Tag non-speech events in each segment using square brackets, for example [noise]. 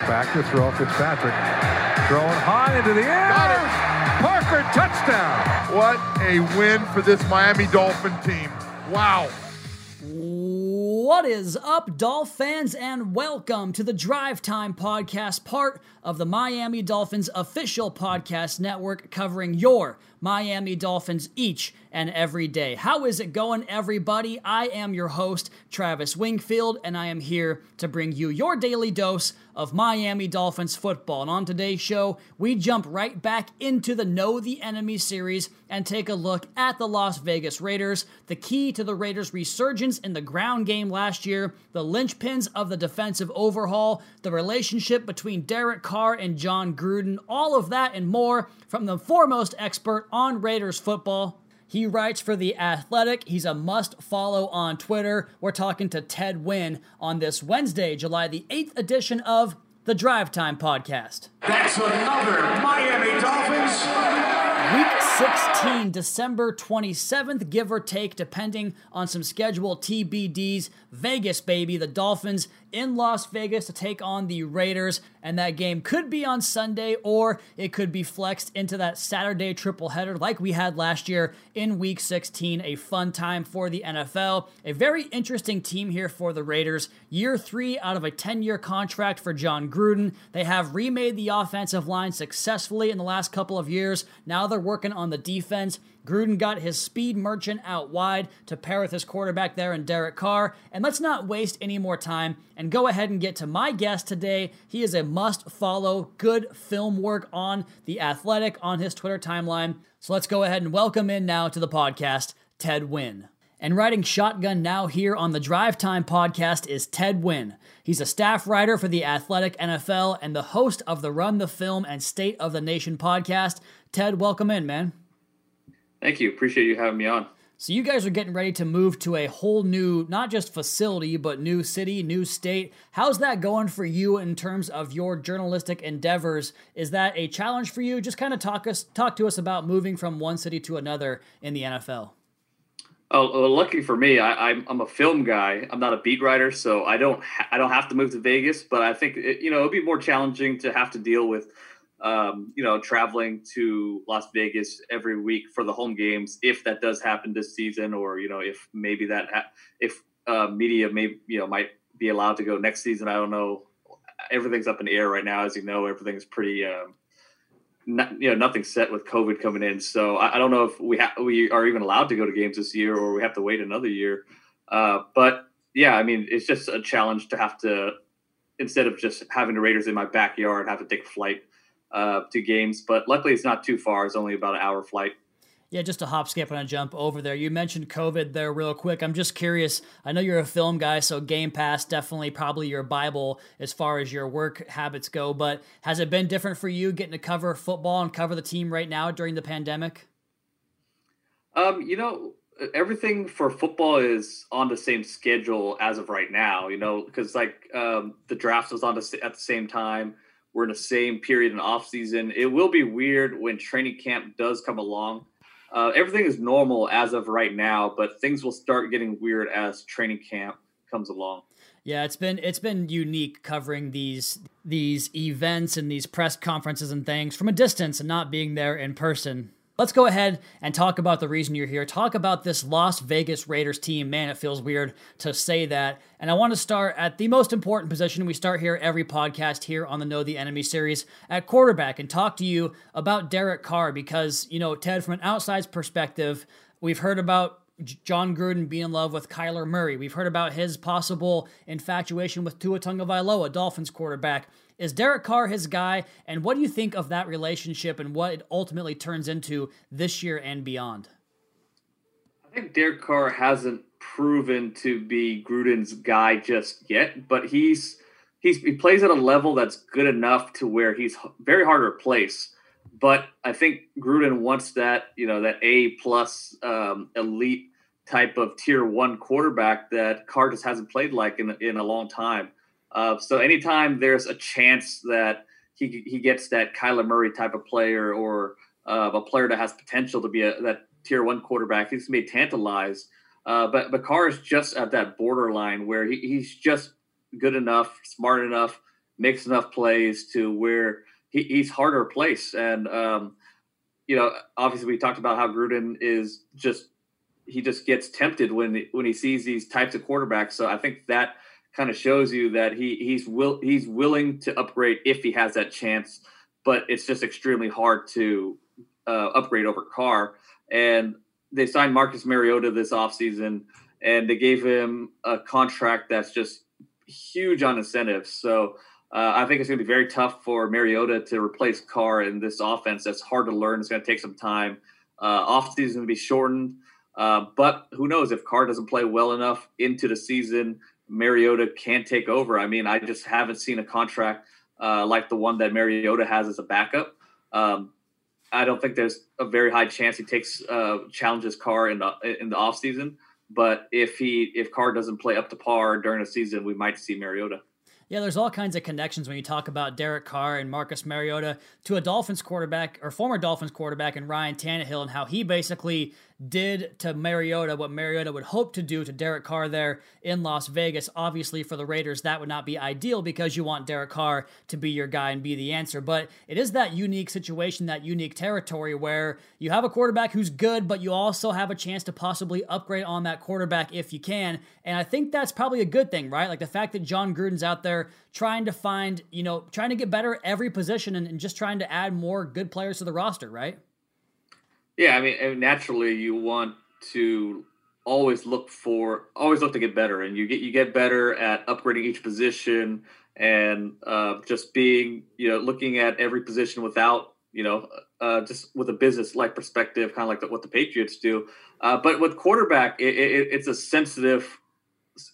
Back to throw Fitzpatrick. Throwing high into the air. Got it. Parker, touchdown. What a win for this Miami Dolphin team. Wow. What is up, Dolph fans, and welcome to the Drive Time Podcast, part of the Miami Dolphins official podcast network covering your Miami Dolphins each and every day. How is it going, everybody? I am your host, Travis Wingfield, and I am here to bring you your daily dose of Miami Dolphins football. And on today's show, we jump right back into the Know the Enemy series and take a look at the Las Vegas Raiders, the key to the Raiders' resurgence in the ground game last year, the linchpins of the defensive overhaul, the relationship between Derek Carr and Jon Gruden, all of that and more from the foremost expert on Raiders football. He writes for The Athletic. He's a must follow on Twitter. We're talking to Ted Nguyen on this Wednesday, July the 8th edition of the Drive Time Podcast. That's another Miami Dolphins. Week 16, December 27th, give or take, depending on some schedule TBDs. Vegas, baby. The Dolphins in Las Vegas to take on the Raiders. And that game could be on Sunday or it could be flexed into that Saturday triple header like we had last year in week 16. A fun time for the NFL. A very interesting team here for the Raiders. Year three out of a 10 year contract for Jon Gruden. They have remade the offensive line successfully in the last couple of years. Now they're working on the defense. Gruden got his speed merchant out wide to pair with his quarterback there in Derek Carr. And let's not waste any more time and go ahead and get to my guest today. He is a must follow, good film work on The Athletic on his Twitter timeline. So let's go ahead and welcome in now to the podcast, Ted Nguyen. And riding shotgun now here on the Drive Time podcast is Ted Nguyen. He's a staff writer for the Athletic NFL and the host of the Run the Film and State of the Nation podcast. Ted, welcome in, man. Thank you. Appreciate you having me on. So you guys are getting ready to move to a whole new, not just facility, but new city, new state. How's that going for you in terms of your journalistic endeavors? Is that a challenge for you? Just kind of talk us, talk to us about moving from one city to another in the NFL. Oh, well, lucky for me, I, am I'm, I'm a film guy. I'm not a beat writer, so I don't ha- I don't have to move to Vegas. But I think it, you know it'd be more challenging to have to deal with um, you know, traveling to Las Vegas every week for the home games, if that does happen this season, or you know, if maybe that ha- if uh, media may you know might be allowed to go next season, I don't know. Everything's up in the air right now, as you know. Everything's pretty, um, not, you know, nothing's set with COVID coming in. So I, I don't know if we ha- we are even allowed to go to games this year, or we have to wait another year. Uh, but yeah, I mean, it's just a challenge to have to instead of just having the Raiders in my backyard, have to take flight uh, to games. But luckily, it's not too far. It's only about an hour flight. Yeah, just a hop, skip, and a jump over there. You mentioned COVID there real quick. I'm just curious. I know you're a film guy, so Game Pass definitely probably your Bible as far as your work habits go. But has it been different for you getting to cover football and cover the team right now during the pandemic? Um, you know, everything for football is on the same schedule as of right now. You know, because like um, the draft was on the, at the same time we're in the same period in off season. It will be weird when training camp does come along. Uh, everything is normal as of right now, but things will start getting weird as training camp comes along. Yeah, it's been it's been unique covering these these events and these press conferences and things from a distance and not being there in person. Let's go ahead and talk about the reason you're here. Talk about this Las Vegas Raiders team. Man, it feels weird to say that. And I want to start at the most important position. We start here every podcast here on the Know the Enemy series at quarterback and talk to you about Derek Carr because, you know, Ted, from an outside perspective, we've heard about Jon Gruden being in love with Kyler Murray. We've heard about his possible infatuation with Tua Tagovailoa, Dolphins quarterback. Is Derek Carr his guy? And what do you think of that relationship and what it ultimately turns into this year and beyond? I think Derek Carr hasn't proven to be Gruden's guy just yet, but he's he's he plays at a level that's good enough to where he's very hard to replace. But I think Gruden wants that you know that A plus um, elite type of tier one quarterback that Carr just hasn't played like in in a long time. Uh, so anytime there's a chance that he he gets that Kyler Murray type of player or uh, a player that has potential to be a that tier one quarterback, he's gonna be tantalized. Uh, but but Carr is just at that borderline where he, he's just good enough, smart enough, makes enough plays to where he, he's harder to replace. And um, you know, obviously we talked about how Gruden is just he just gets tempted when when he sees these types of quarterbacks. So I think that kind of shows you that he he's will he's willing to upgrade if he has that chance, but it's just extremely hard to uh, upgrade over Carr. And they signed Marcus Mariota this offseason and they gave him a contract that's just huge on incentives. So uh, I think it's going to be very tough for Mariota to replace Carr in this offense. That's hard to learn. It's going to take some time. Uh, off season going to be shortened, uh, but who knows if Carr doesn't play well enough into the season, Mariota can take over. I mean, I just haven't seen a contract uh, like the one that Mariota has as a backup. Um, I don't think there's a very high chance he takes uh, challenges Carr in the in the off season. But if he if Carr doesn't play up to par during the season, we might see Mariota. Yeah, there's all kinds of connections when you talk about Derek Carr and Marcus Mariota to a Dolphins quarterback or former Dolphins quarterback and Ryan Tannehill and how he basically did to Mariota what Mariota would hope to do to Derek Carr there in Las Vegas. Obviously, for the Raiders, that would not be ideal because you want Derek Carr to be your guy and be the answer. But it is that unique situation, that unique territory where you have a quarterback who's good, but you also have a chance to possibly upgrade on that quarterback if you can. And I think that's probably a good thing, right? Like the fact that Jon Gruden's out there trying to find, you know, trying to get better every position and, and just trying to add more good players to the roster, right? Yeah, I mean, naturally, you want to always look for, always look to get better, and you get you get better at upgrading each position and uh, just being, you know, looking at every position without, you know, uh, just with a business like perspective, kind of like the, what the Patriots do. Uh, but with quarterback, it, it, it's a sensitive,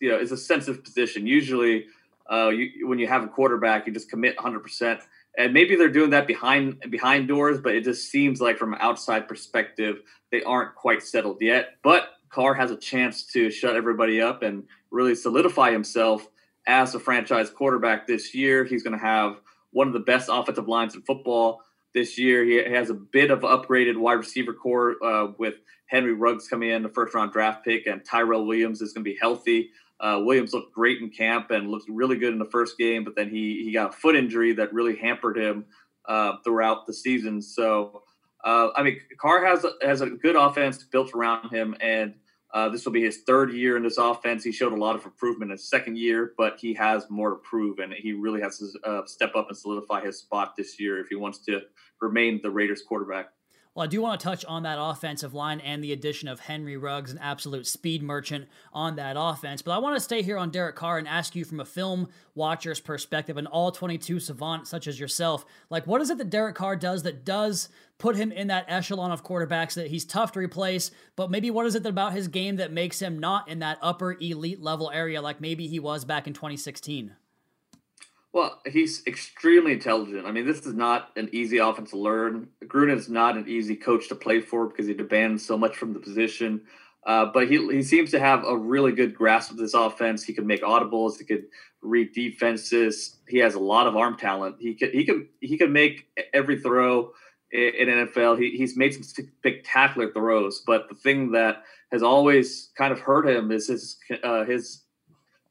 you know, it's a sensitive position. Usually, uh, you, when you have a quarterback, you just commit 100 percent and maybe they're doing that behind behind doors, but it just seems like from an outside perspective, they aren't quite settled yet. But Carr has a chance to shut everybody up and really solidify himself as a franchise quarterback this year. He's going to have one of the best offensive lines in football this year. He has a bit of upgraded wide receiver corps uh, with Henry Ruggs coming in, the first round draft pick, and Tyrell Williams is going to be healthy. Uh, Williams looked great in camp and looked really good in the first game, but then he he got a foot injury that really hampered him uh, throughout the season. So, uh, I mean, Carr has has a good offense built around him, and uh, this will be his third year in this offense. He showed a lot of improvement in his second year, but he has more to prove, and he really has to uh, step up and solidify his spot this year if he wants to remain the Raiders quarterback. Well, I do want to touch on that offensive line and the addition of Henry Ruggs, an absolute speed merchant on that offense. But I want to stay here on Derek Carr and ask you from a film watcher's perspective, an all 22 savant such as yourself, like what is it that Derek Carr does that does put him in that echelon of quarterbacks that he's tough to replace, but maybe what is it about his game that makes him not in that upper elite level area like maybe he was back in 2016? Well, he's extremely intelligent. I mean, this is not an easy offense to learn. Gruden is not an easy coach to play for because he demands so much from the position. Uh, but he he seems to have a really good grasp of this offense. He can make audibles. He could read defenses. He has a lot of arm talent. He could he could he could make every throw in, in NFL. He, he's made some spectacular throws. But the thing that has always kind of hurt him is his uh, his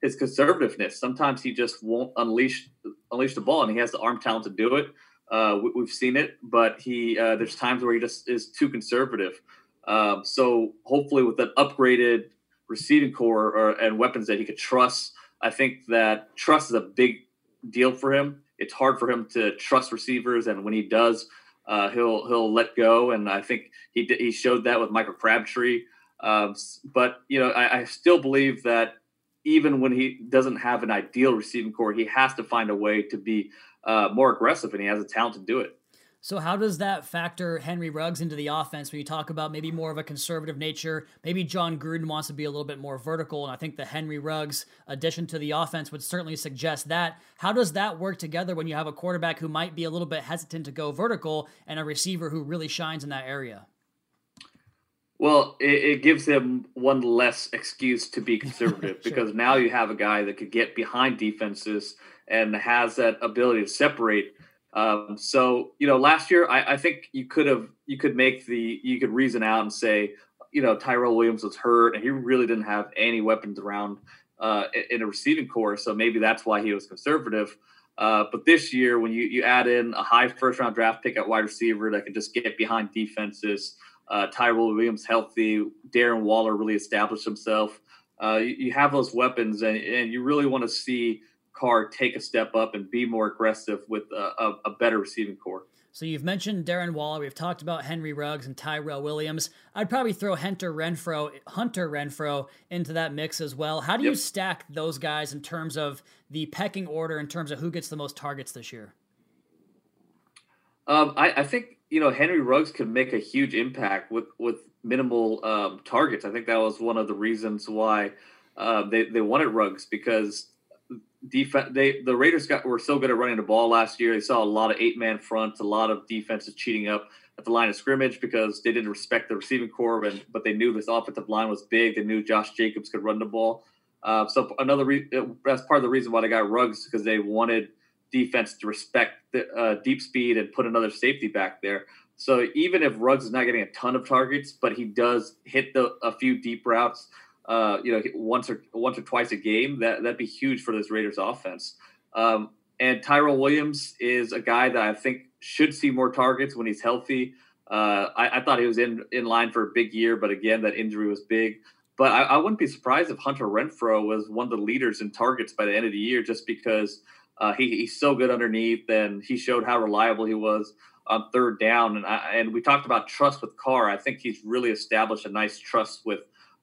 his conservativeness. Sometimes he just won't unleash unleash the ball, and he has the arm talent to do it. Uh, we, have seen it, but he uh, there's times where he just is too conservative. Um, so hopefully, with an upgraded receiving corps or, and weapons that he could trust, I think that trust is a big deal for him. It's hard for him to trust receivers, and when he does, uh, he'll he'll let go. And I think he he showed that with Michael Crabtree. Um, but you know, I, I still believe that even when he doesn't have an ideal receiving corps, he has to find a way to be uh, more aggressive, and he has a talent to do it. So, how does that factor Henry Ruggs into the offense when you talk about maybe more of a conservative nature? Maybe Jon Gruden wants to be a little bit more vertical, and I think the Henry Ruggs addition to the offense would certainly suggest that. How does that work together when you have a quarterback who might be a little bit hesitant to go vertical and a receiver who really shines in that area? Well, it, it, gives him one less excuse to be [laughs] conservative sure. because now you have a guy that could get behind defenses and has that ability to separate. Um, so you know, last year I, I, think you could have you could make the you could reason out and say, you know, Tyrell Williams was hurt and he really didn't have any weapons around uh, in a receiving corps, so maybe that's why he was conservative. Uh, but this year, when you, you add in a high first round draft pick at wide receiver that can just get behind defenses, uh, Tyrell Williams healthy, Darren Waller really established himself. Uh, you, you, have those weapons, and, and you really want to see Carr take a step up and be more aggressive with a, a, a better receiving corps. So you've mentioned Darren Waller. We've talked about Henry Ruggs and Tyrell Williams. I'd probably throw Hunter Renfrow, Hunter Renfrow into that mix as well. How do yep. you stack those guys in terms of the pecking order, in terms of who gets the most targets this year? Um, I, I, think you know Henry Ruggs could make a huge impact with with minimal um, targets. I think that was one of the reasons why uh, they they wanted Ruggs because defense they the Raiders got were so good at running the ball last year. They saw a lot of eight man fronts, a lot of defenses cheating up at the line of scrimmage because they didn't respect the receiving corps, and but they knew this offensive line was big. They knew Josh Jacobs could run the ball. Uh, so another re- that's part of the reason why they got Ruggs because they wanted defense to respect the uh, deep speed and put another safety back there. So even if Ruggs is not getting a ton of targets, but he does hit the a few deep routes uh, you know, once or once or twice a game, that that'd be huge for this Raiders offense. Um, and Tyrell Williams is a guy that I think should see more targets when he's healthy. Uh, I, I, thought he was in in line for a big year, but again, that injury was big. But I, I, wouldn't be surprised if Hunter Renfrow was one of the leaders in targets by the end of the year, just because uh, he, he's so good underneath, and he showed how reliable he was on third down. And I, and we talked about trust with Carr. I think he's really established a nice trust with.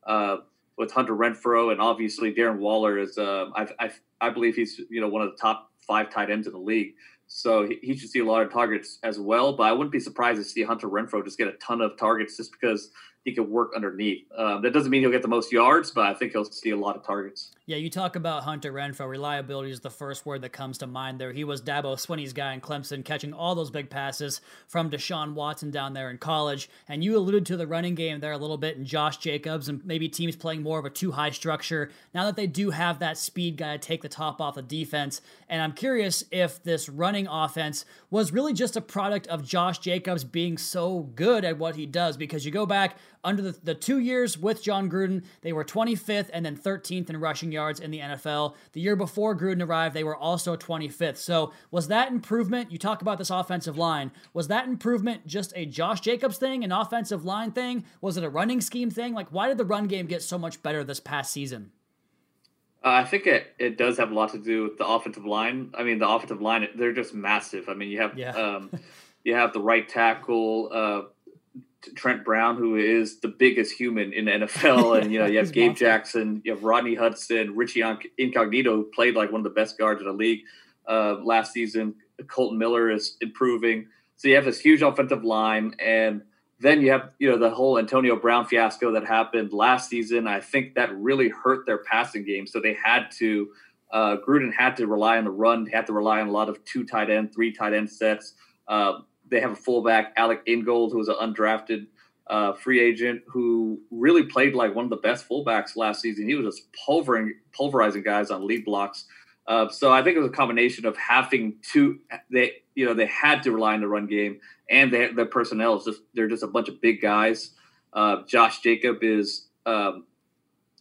Uh, with Hunter Renfrow, and obviously Darren Waller is uh, I, I, I believe he's you know one of the top five tight ends in the league. So he, he, should see a lot of targets as well. But I wouldn't be surprised to see Hunter Renfrow just get a ton of targets just because he can work underneath. Um, that doesn't mean he'll get the most yards, but I think he'll see a lot of targets. Yeah, you talk about Hunter Renfrow. Reliability is the first word that comes to mind there. He was Dabo Swinney's guy in Clemson, catching all those big passes from Deshaun Watson down there in college. And you alluded to the running game there a little bit, and Josh Jacobs, and maybe teams playing more of a two high structure now that they do have that speed guy to take the top off the defense. And I'm curious if this running offense was really just a product of Josh Jacobs being so good at what he does, because you go back under the, the two years with Jon Gruden, they were 25th and then 13th in rushing yards in the NFL. The year before Gruden arrived, they were also 25th. So was that improvement? You talk about this offensive line. Was that improvement just a Josh Jacobs thing, an offensive line thing? Was it a running scheme thing? Like, why did the run game get so much better this past season? Uh, I think it, it does have a lot to do with the offensive line. I mean, the offensive line, they're just massive. I mean, you have yeah. um, [laughs] you have the right tackle, uh, Trent Brown, who is the biggest human in the NFL, [laughs] and you know you have Gabe Jackson, you have Rodney Hudson, Richie Incognito, who played like one of the best guards in the league uh, last season. Kolton Miller is improving, so you have this huge offensive line, and then you have you know the whole Antonio Brown fiasco that happened last season. I think that really hurt their passing game, so they had to. Uh, Gruden had to rely on the run, had to rely on a lot of two tight end, three tight end sets. Uh, they have a fullback, Alec Ingold, who was an undrafted uh, free agent who really played like one of the best fullbacks last season. He was just pulverizing, pulverizing guys on lead blocks. Uh, so I think it was a combination of having to they you know they had to rely on the run game and they, their personnel is just they're just a bunch of big guys. Uh, Josh Jacob is um,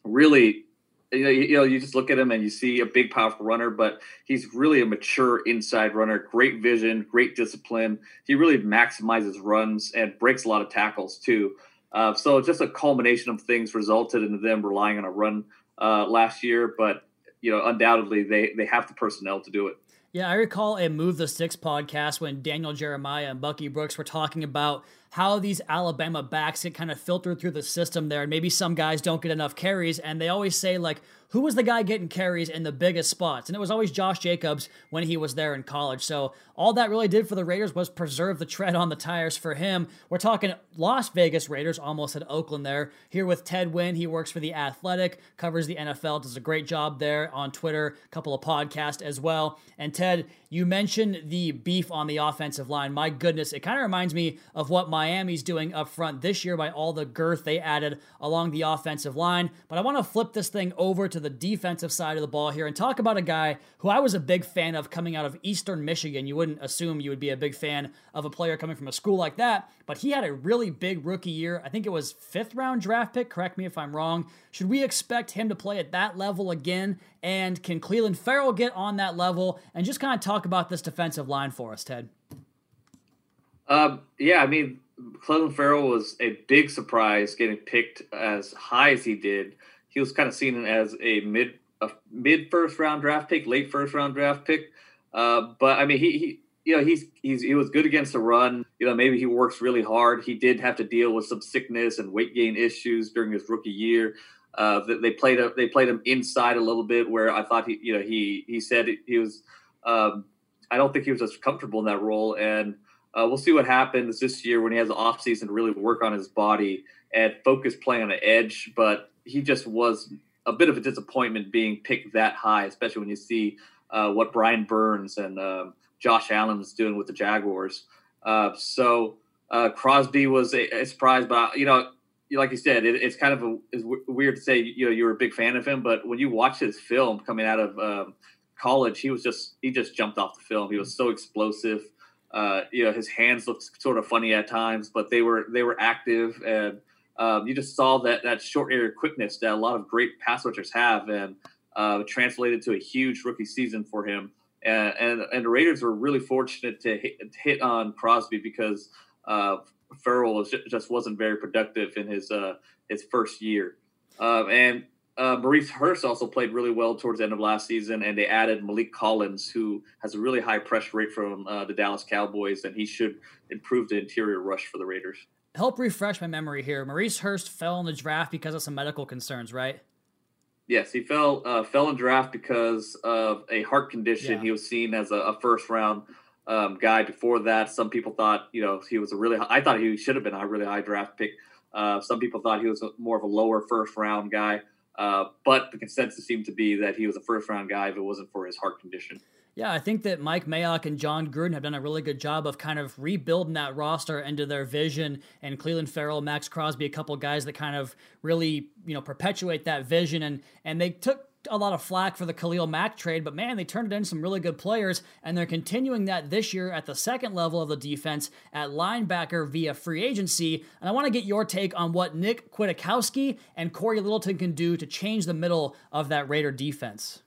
really you know, you know, you just look at him and you see a big, powerful runner, but he's really a mature inside runner. Great vision, great discipline. He really maximizes runs and breaks a lot of tackles too. Uh, so just a culmination of things resulted in them relying on a run uh, last year, but you know, undoubtedly they they have the personnel to do it. Yeah, I recall a Move the Sticks podcast when Daniel Jeremiah and Bucky Brooks were talking about how these Alabama backs get kind of filtered through the system there. And maybe some guys don't get enough carries. And they always say, like, who was the guy getting carries in the biggest spots? And it was always Josh Jacobs when he was there in college. So all that really did for the Raiders was preserve the tread on the tires for him. We're talking Las Vegas Raiders, almost at Oakland there. Here with Ted Nguyen, he works for The Athletic, covers the NFL, does a great job there on Twitter, a couple of podcasts as well. And Ted, you mentioned the beef on the offensive line. My goodness, it kind of reminds me of what Miami's doing up front this year by all the girth they added along the offensive line. But I want to flip this thing over to the defensive side of the ball here and talk about a guy who I was a big fan of coming out of Eastern Michigan. You wouldn't assume you would be a big fan of a player coming from a school like that, but he had a really big rookie year. I think it was fifth round draft pick. Correct me if I'm wrong. Should we expect him to play at that level again? And can Clelin Ferrell get on that level? And just kind of talk about this defensive line for us, Ted. Um, yeah, I mean, Clelin Ferrell was a big surprise getting picked as high as he did. He was kind of seen as a mid a mid first round draft pick, late first round draft pick. Uh, but I mean, he, he you know he's he's he was good against the run. You know, maybe he works really hard. He did have to deal with some sickness and weight gain issues during his rookie year. Uh, they played a, they played him inside a little bit, where I thought he you know he he said he was. Um, I don't think he was as comfortable in that role, and uh, we'll see what happens this year when he has the offseason to really work on his body and focus playing on the edge. But he just was a bit of a disappointment being picked that high, especially when you see uh, what Brian Burns and um, Josh Allen is doing with the Jaguars. Uh, so uh, Crosby was a, a, surprise, but you know, like you said, it, it's kind of a, it's weird to say you know you were a big fan of him, but when you watch his film coming out of um, college, he was just he just jumped off the film. He was so explosive. Uh, you know, his hands looked sort of funny at times, but they were they were active, and um, you just saw that that short area quickness that a lot of great pass rushers have, and uh, translated to a huge rookie season for him. And, and, and the Raiders were really fortunate to hit, hit on Crosby because uh, Ferrell was, just wasn't very productive in his uh, his first year. Um, and uh, Maurice Hurst also played really well towards the end of last season, and they added Maliek Collins, who has a really high pressure rate from uh, the Dallas Cowboys, and he should improve the interior rush for the Raiders. Help refresh my memory here. Maurice Hurst fell in the draft because of some medical concerns, right? Yes, he fell uh, fell in draft because of a heart condition. Yeah. He was seen as a, a first round um, guy before that. Some people thought, you know, he was a really. I thought he should have been a really high draft pick. Uh, some people thought he was more of a lower first round guy. Uh, but the consensus seemed to be that he was a first round guy if it wasn't for his heart condition. Yeah, I think that Mike Mayock and Jon Gruden have done a really good job of kind of rebuilding that roster into their vision. And Clelin Ferrell, Maxx Crosby, a couple guys that kind of really, you know, perpetuate that vision. And and they took a lot of flack for the Khalil Mack trade, but man, they turned it into some really good players, and they're continuing that this year at the second level of the defense at linebacker via free agency. And I want to get your take on what Nick Kwiatkowski and Cory Littleton can do to change the middle of that Raider defense.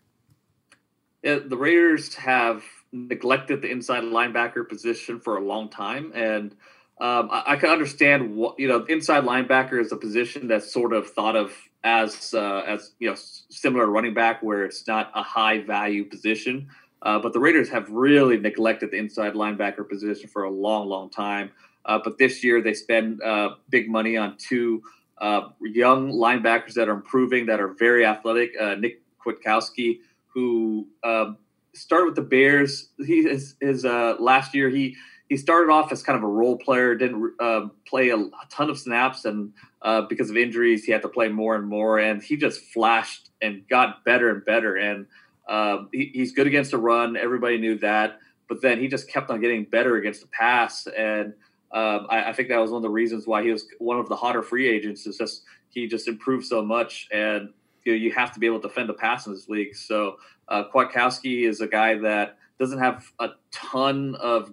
Yeah, the Raiders have neglected the inside linebacker position for a long time, and um, I, I, can understand what you know. Inside linebacker is a position that's sort of thought of as uh, as you know similar running back, where it's not a high value position. Uh, but the Raiders have really neglected the inside linebacker position for a long, long time. Uh, but this year they spend uh, big money on two uh, young linebackers that are improving, that are very athletic. Uh, Nick Kwiatkowski, who um, started with the Bears, he his, his last year he he started off as kind of a role player, didn't uh, play a, a, ton of snaps, and uh, because of injuries, he had to play more and more. And he just flashed and got better and better. And uh, he, he's good against the run. Everybody knew that. But then he just kept on getting better against the pass. And um, I, I, think that was one of the reasons why he was one of the hotter free agents. Is just he just improved so much, and you know you have to be able to defend the pass in this league. So uh, Kwiatkowski is a guy that doesn't have a ton of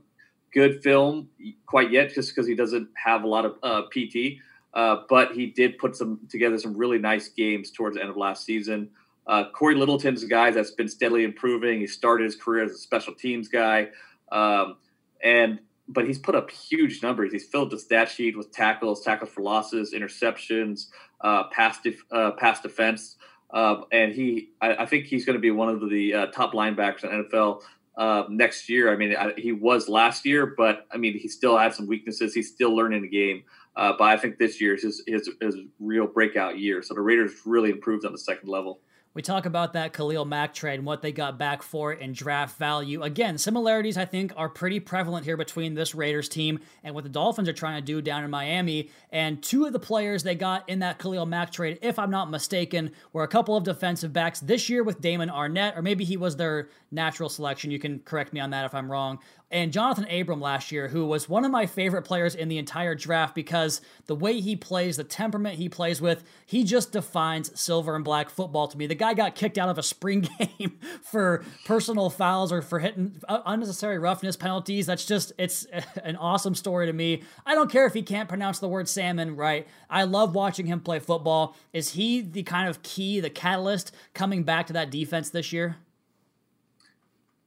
good film quite yet, just because he doesn't have a lot of uh, PT. Uh, but he did put some together some really nice games towards the end of last season. Uh, Cory Littleton's a guy that's been steadily improving. He started his career as a special teams guy, um, and but he's put up huge numbers. He's filled the stat sheet with tackles, tackles for losses, interceptions, uh, pass def- uh, pass defense, uh, and he I, I, think he's going to be one of the uh, top linebackers in NFL uh, next year. I mean, I, he was last year, but I mean, he still had some weaknesses. He's still learning the game. Uh, but I think this year is his, his, his real breakout year. So the Raiders really improved on the second level. We talk about that Khalil Mack trade and what they got back for it and draft value. Again, similarities I think are pretty prevalent here between this Raiders team and what the Dolphins are trying to do down in Miami. And two of the players they got in that Khalil Mack trade, if I'm not mistaken, were a couple of defensive backs this year with Damon Arnette, or maybe he was their natural selection. You can correct me on that if I'm wrong and Johnathan Abram last year, who was one of my favorite players in the entire draft because the way he plays, the temperament he plays with, he just defines silver and black football to me. The guy got kicked out of a spring [laughs] game for personal fouls or for hitting unnecessary roughness penalties. That's just, it's [laughs] an awesome story to me. I don't care if he can't pronounce the word salmon right. I love watching him play football. Is he the kind of key, the catalyst coming back to that defense this year?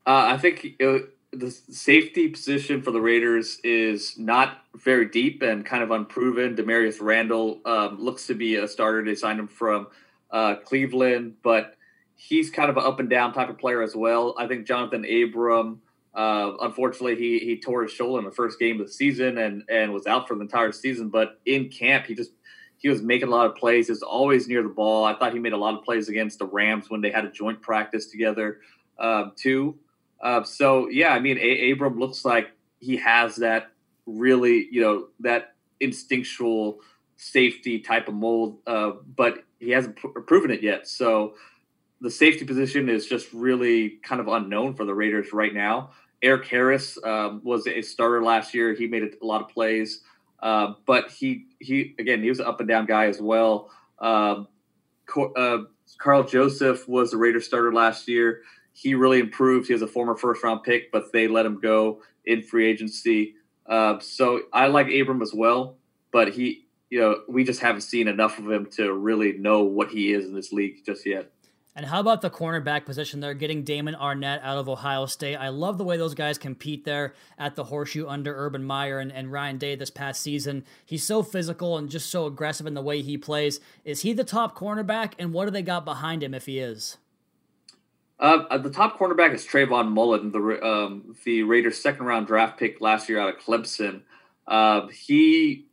Uh, I think. It, the safety position for the Raiders is not very deep and kind of unproven. Damarious Randall um, looks to be a starter. They signed him from uh, Cleveland, but he's kind of an up and down type of player as well. I think Jonathan Abram, uh, unfortunately, he he tore his shoulder in the first game of the season and and was out for the entire season. But in camp, he just he was making a lot of plays. He was always near the ball. I thought he made a lot of plays against the Rams when they had a joint practice together um, too. Uh, so yeah, I mean, a- Abram looks like he has that really, you know, that instinctual safety type of mold, uh, but he hasn't pr- proven it yet. So the safety position is just really kind of unknown for the Raiders right now. Erik Harris um, was a starter last year. He made a lot of plays, uh, but he he again he was an up and down guy as well. Um, uh, Karl Joseph was the Raiders starter last year he really improved. He was a former first round pick, but they let him go in free agency. Uh, so I like Abram as well, but he, you know, we just haven't seen enough of him to really know what he is in this league just yet. And how about the cornerback position there, getting Damon Arnette out of Ohio State? I love the way those guys compete there at the horseshoe under Urban Meyer and, and Ryan Day this past season. He's so physical and just so aggressive in the way he plays. Is he the top cornerback? And what do they got behind him if he is? Uh, the top cornerback is Trayvon Mullen, the um, the Raiders' second round draft pick last year out of Clemson. Uh, he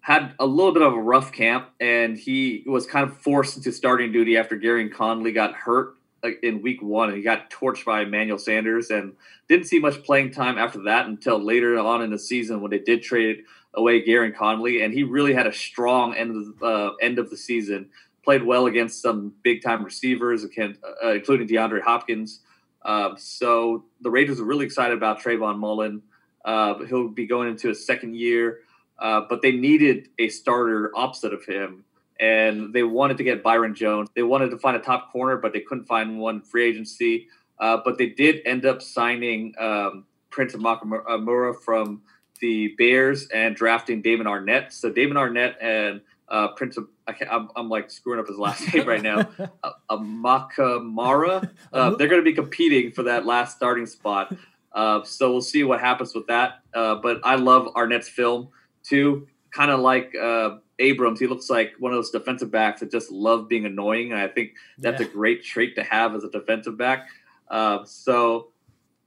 had a little bit of a rough camp, and he was kind of forced into starting duty after Gareon Conley got hurt in week one, and he got torched by Emmanuel Sanders, and didn't see much playing time after that until later on in the season when they did trade away Gareon Conley, and he really had a strong end of the, uh, end of the season played well against some big time receivers, uh, including DeAndre Hopkins. Uh, so the Raiders are really excited about Trayvon Mullen. Uh, he'll be going into his second year, uh, but they needed a starter opposite of him. And they wanted to get Byron Jones. They wanted to find a top corner, but they couldn't find one free agency. Uh, but they did end up signing um, Prince Amukamara from the Bears and drafting Damon Arnette. So Damon Arnette and uh, Prince of, I am I'm like screwing up his last [laughs] name right now, uh, Amukamara. Uh, they're going to be competing for that last starting spot. Uh, so we'll see what happens with that. Uh, but I love Arnette's film too. Kind of like uh, Abrams, he looks like one of those defensive backs that just love being annoying. And I think that's yeah. a great trait to have as a defensive back. Uh, so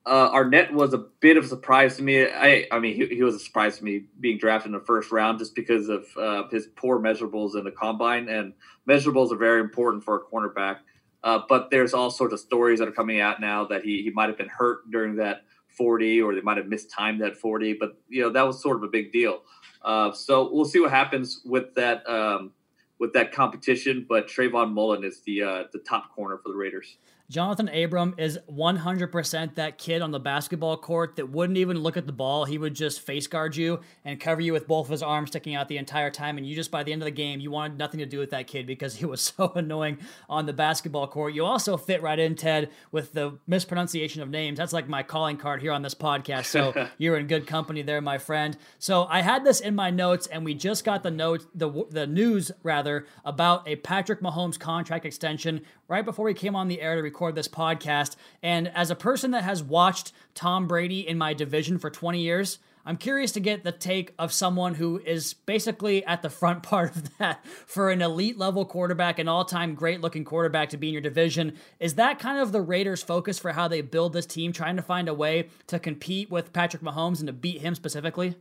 uh, Arnette was a bit of a surprise to me. I, I mean, he, he, was a surprise to me being drafted in the first round just because of uh, his poor measurables in the combine, and measurables are very important for a cornerback. Uh, but there's all sorts of stories that are coming out now that he, he might have been hurt during that 40, or they might have mistimed that 40. But you know that was sort of a big deal. Uh, so we'll see what happens with that um, with that competition. But Trayvon Mullen is the uh, the top corner for the Raiders. Johnathan Abram is 100% that kid on the basketball court that wouldn't even look at the ball. He would just face guard you and cover you with both of his arms sticking out the entire time. And you just, by the end of the game, you wanted nothing to do with that kid because he was [laughs] so annoying on the basketball court. You also fit right in, Ted, with the mispronunciation of names. That's like my calling card here on this podcast. So [laughs] you're in good company there, my friend. So I had this in my notes, and we just got the note, the, the news rather, about a Patrick Mahomes contract extension right before we came on the air to record this podcast. And as a person that has watched Tom Brady in my division for 20 years, I'm curious to get the take of someone who is basically at the front [laughs] part of that for an elite level quarterback, an all time great looking quarterback to be in your division. Is that kind of the Raiders' focus for how they build this team, trying to find a way to compete with Patrick Mahomes and to beat him specifically?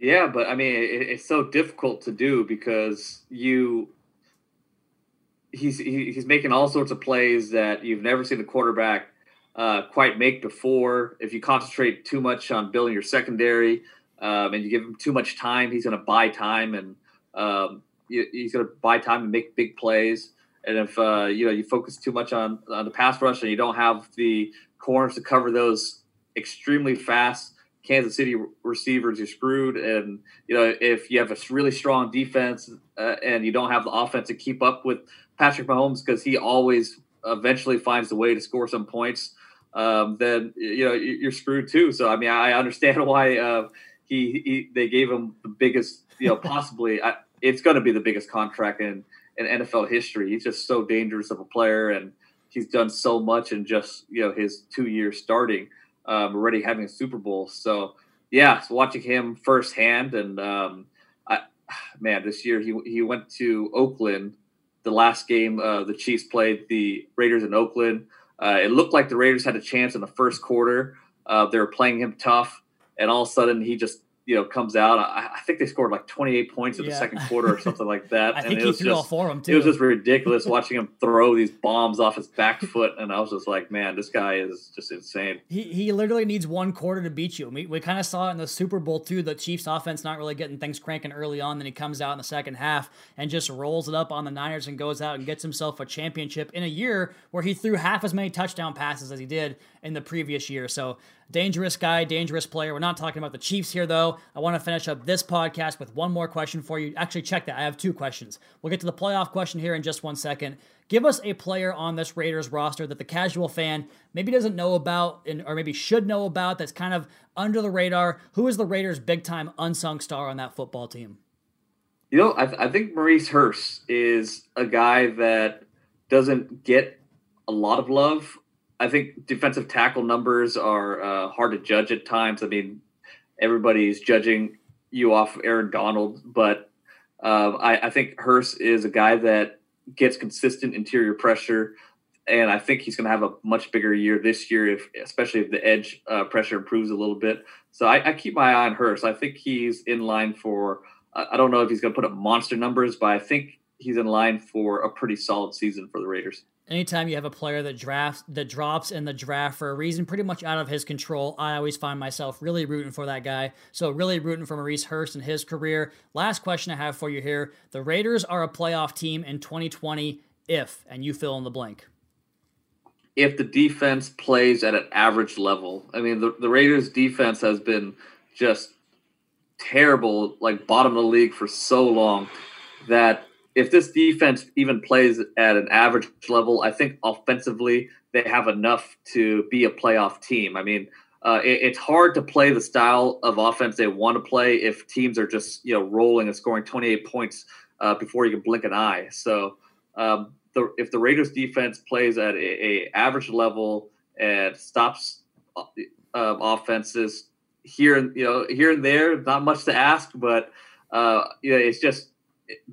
Yeah, but I mean, it, it's so difficult to do because you he's he's making all sorts of plays that you've never seen the quarterback uh, quite make before. If you concentrate too much on building your secondary um, and you give him too much time, he's going to buy time and um, he's going to buy time and make big plays. And if uh, you know you focus too much on on the pass rush and you don't have the corners to cover those extremely fast Kansas City receivers, you're screwed. And you know if you have a really strong defense uh, and you don't have the offense to keep up with Patrick Mahomes because he always eventually finds a way to score some points, um, then you know you're screwed too. So I mean I understand [laughs] why uh, he, he, they gave him the biggest you know possibly. I, it's going to be the biggest contract in in NFL history. He's just so dangerous of a player, and he's done so much in just you know his two years starting, um, already having a Super Bowl. So yeah, so watching him firsthand, and um, I, [sighs] man, this year he he went to Oakland. The last game uh, the Chiefs played the Raiders in Oakland. Uh, it looked like the Raiders had a chance in the first quarter. Uh, they were playing him tough, and all of a sudden he just you know comes out. I, I, think they scored like 28 points in yeah. the second quarter or something like [laughs] that. I and think it he was threw just, all four of them too. It was just ridiculous watching him throw these bombs off his back foot, and I was just like, man, this guy is just insane. He he literally needs one quarter to beat you. We, we kind of saw it in the Super Bowl too. The Chiefs offense not really getting things cranking early on, then he comes out in the second half and just rolls it up on the Niners and goes out and gets himself a championship in a year where he threw half as many touchdown passes as he did in the previous year. So dangerous guy, dangerous player. We're not talking about the Chiefs here, though. I want to finish up this podcast with one more question for you. Actually, check that. I have two questions. We'll get to the playoff question here in just one second. Give us a player on this Raiders roster that the casual fan maybe doesn't know about and, or maybe should know about that's kind of under the radar. Who is the Raiders' big time unsung star on that football team? You know, I, th- I think Maurice Hurst is a guy that doesn't get a lot of love I think defensive tackle numbers are uh, hard to judge at times. I mean, everybody's judging you off Aaron Donald, but uh, I, I, think Hurst is a guy that gets consistent interior pressure, and I think he's going to have a much bigger year this year, if especially if the edge uh, pressure improves a little bit. So I, I, keep my eye on Hurst. I think he's in line for. I don't know if he's going to put up monster numbers, but I think he's in line for a pretty solid season for the Raiders anytime you have a player that drafts that drops in the draft for a reason pretty much out of his control, I always find myself really rooting for that guy. So really rooting for Maurice Hurst and his career. Last question I have for you here: the Raiders are a playoff team in 2020 if, and you fill in the blank. If the defense plays at an average level, I mean the, the Raiders defense has been just terrible, like bottom of the league for so long that if this defense even plays at an average level, I think offensively they have enough to be a playoff team. I mean, uh, it, it's hard to play the style of offense they want to play if teams are just you know rolling and scoring 28 points uh, before you can blink an eye. So um, the, if the Raiders defense plays at a, a average level and stops uh, offenses here and you know here and there, not much to ask, but uh, you know it's just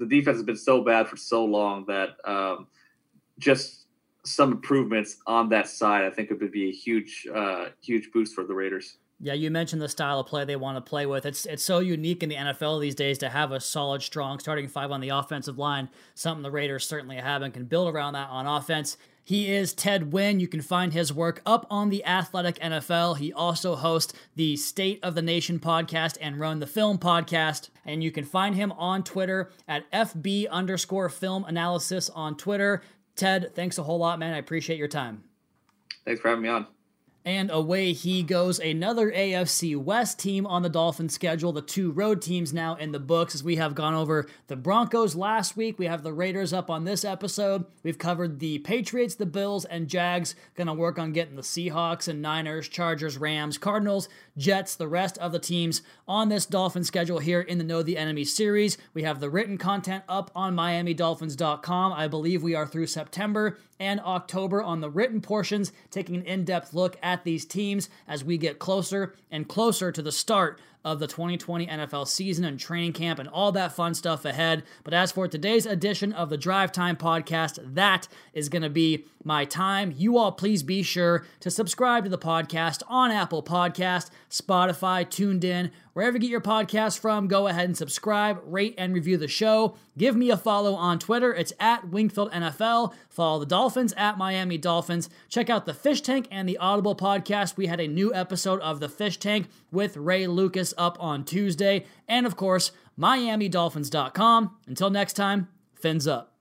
the defense has been so bad for so long that um, just some improvements on that side, I think would be a huge, uh, huge boost for the Raiders. Yeah, you mentioned the style of play they want to play with. It's it's so unique in the NFL these days to have a solid, strong starting five on the offensive line. Something the Raiders certainly have and can build around that on offense. He is Ted Nguyen. You can find his work up on the Athletic NFL. He also hosts the State of the Nation podcast and Run the Film podcast. And you can find him on Twitter at FB underscore film analysis on Twitter. Ted, thanks a whole lot, man. I appreciate your time. Thanks for having me on. And away he goes. Another AFC West team on the Dolphins schedule. The two road teams now in the books as we have gone over the Broncos last week. We have the Raiders up on this episode. We've covered the Patriots, the Bills, and Jags. Gonna work on getting the Seahawks and Niners, Chargers, Rams, Cardinals, Jets, the rest of the teams on this Dolphin schedule here in the Know the Enemy series. We have the written content up on MiamiDolphins.com. I believe we are through September and October on the written portions, taking an in depth look at these teams as we get closer and closer to the start of the 2020 NFL season and training camp and all that fun stuff ahead. But as for today's edition of the Drive Time podcast, that is going to be my time. You all please be sure to subscribe to the podcast on Apple Podcast, Spotify, TuneIn, wherever you get your podcast from. Go ahead and subscribe, rate, and review the show. Give me a follow on Twitter. It's at Wingfield NFL. Follow the Dolphins at Miami Dolphins. Check out the Fish Tank and the Audible podcast. We had a new episode of the Fish Tank with Ray Lucas up on Tuesday. And of course, MiamiDolphins.com. Until next time, fins up.